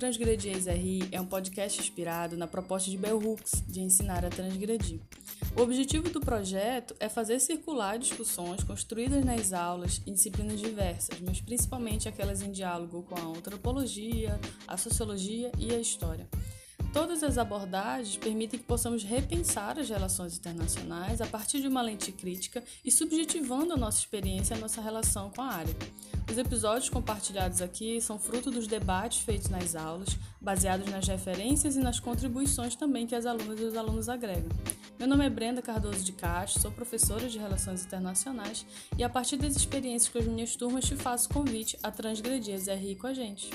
Transgredias RI é um podcast inspirado na proposta de Bell Hooks de ensinar a transgredir. O objetivo do projeto é fazer circular discussões construídas nas aulas em disciplinas diversas, mas principalmente aquelas em diálogo com a antropologia, a sociologia e a história. Todas as abordagens permitem que possamos repensar as relações internacionais a partir de uma lente crítica e subjetivando a nossa experiência e a nossa relação com a área. Os episódios compartilhados aqui são fruto dos debates feitos nas aulas, baseados nas referências e nas contribuições também que as alunas e os alunos agregam. Meu nome é Brenda Cardoso de Castro, sou professora de Relações Internacionais e a partir das experiências com as minhas turmas te faço convite a transgredir as RI com a gente.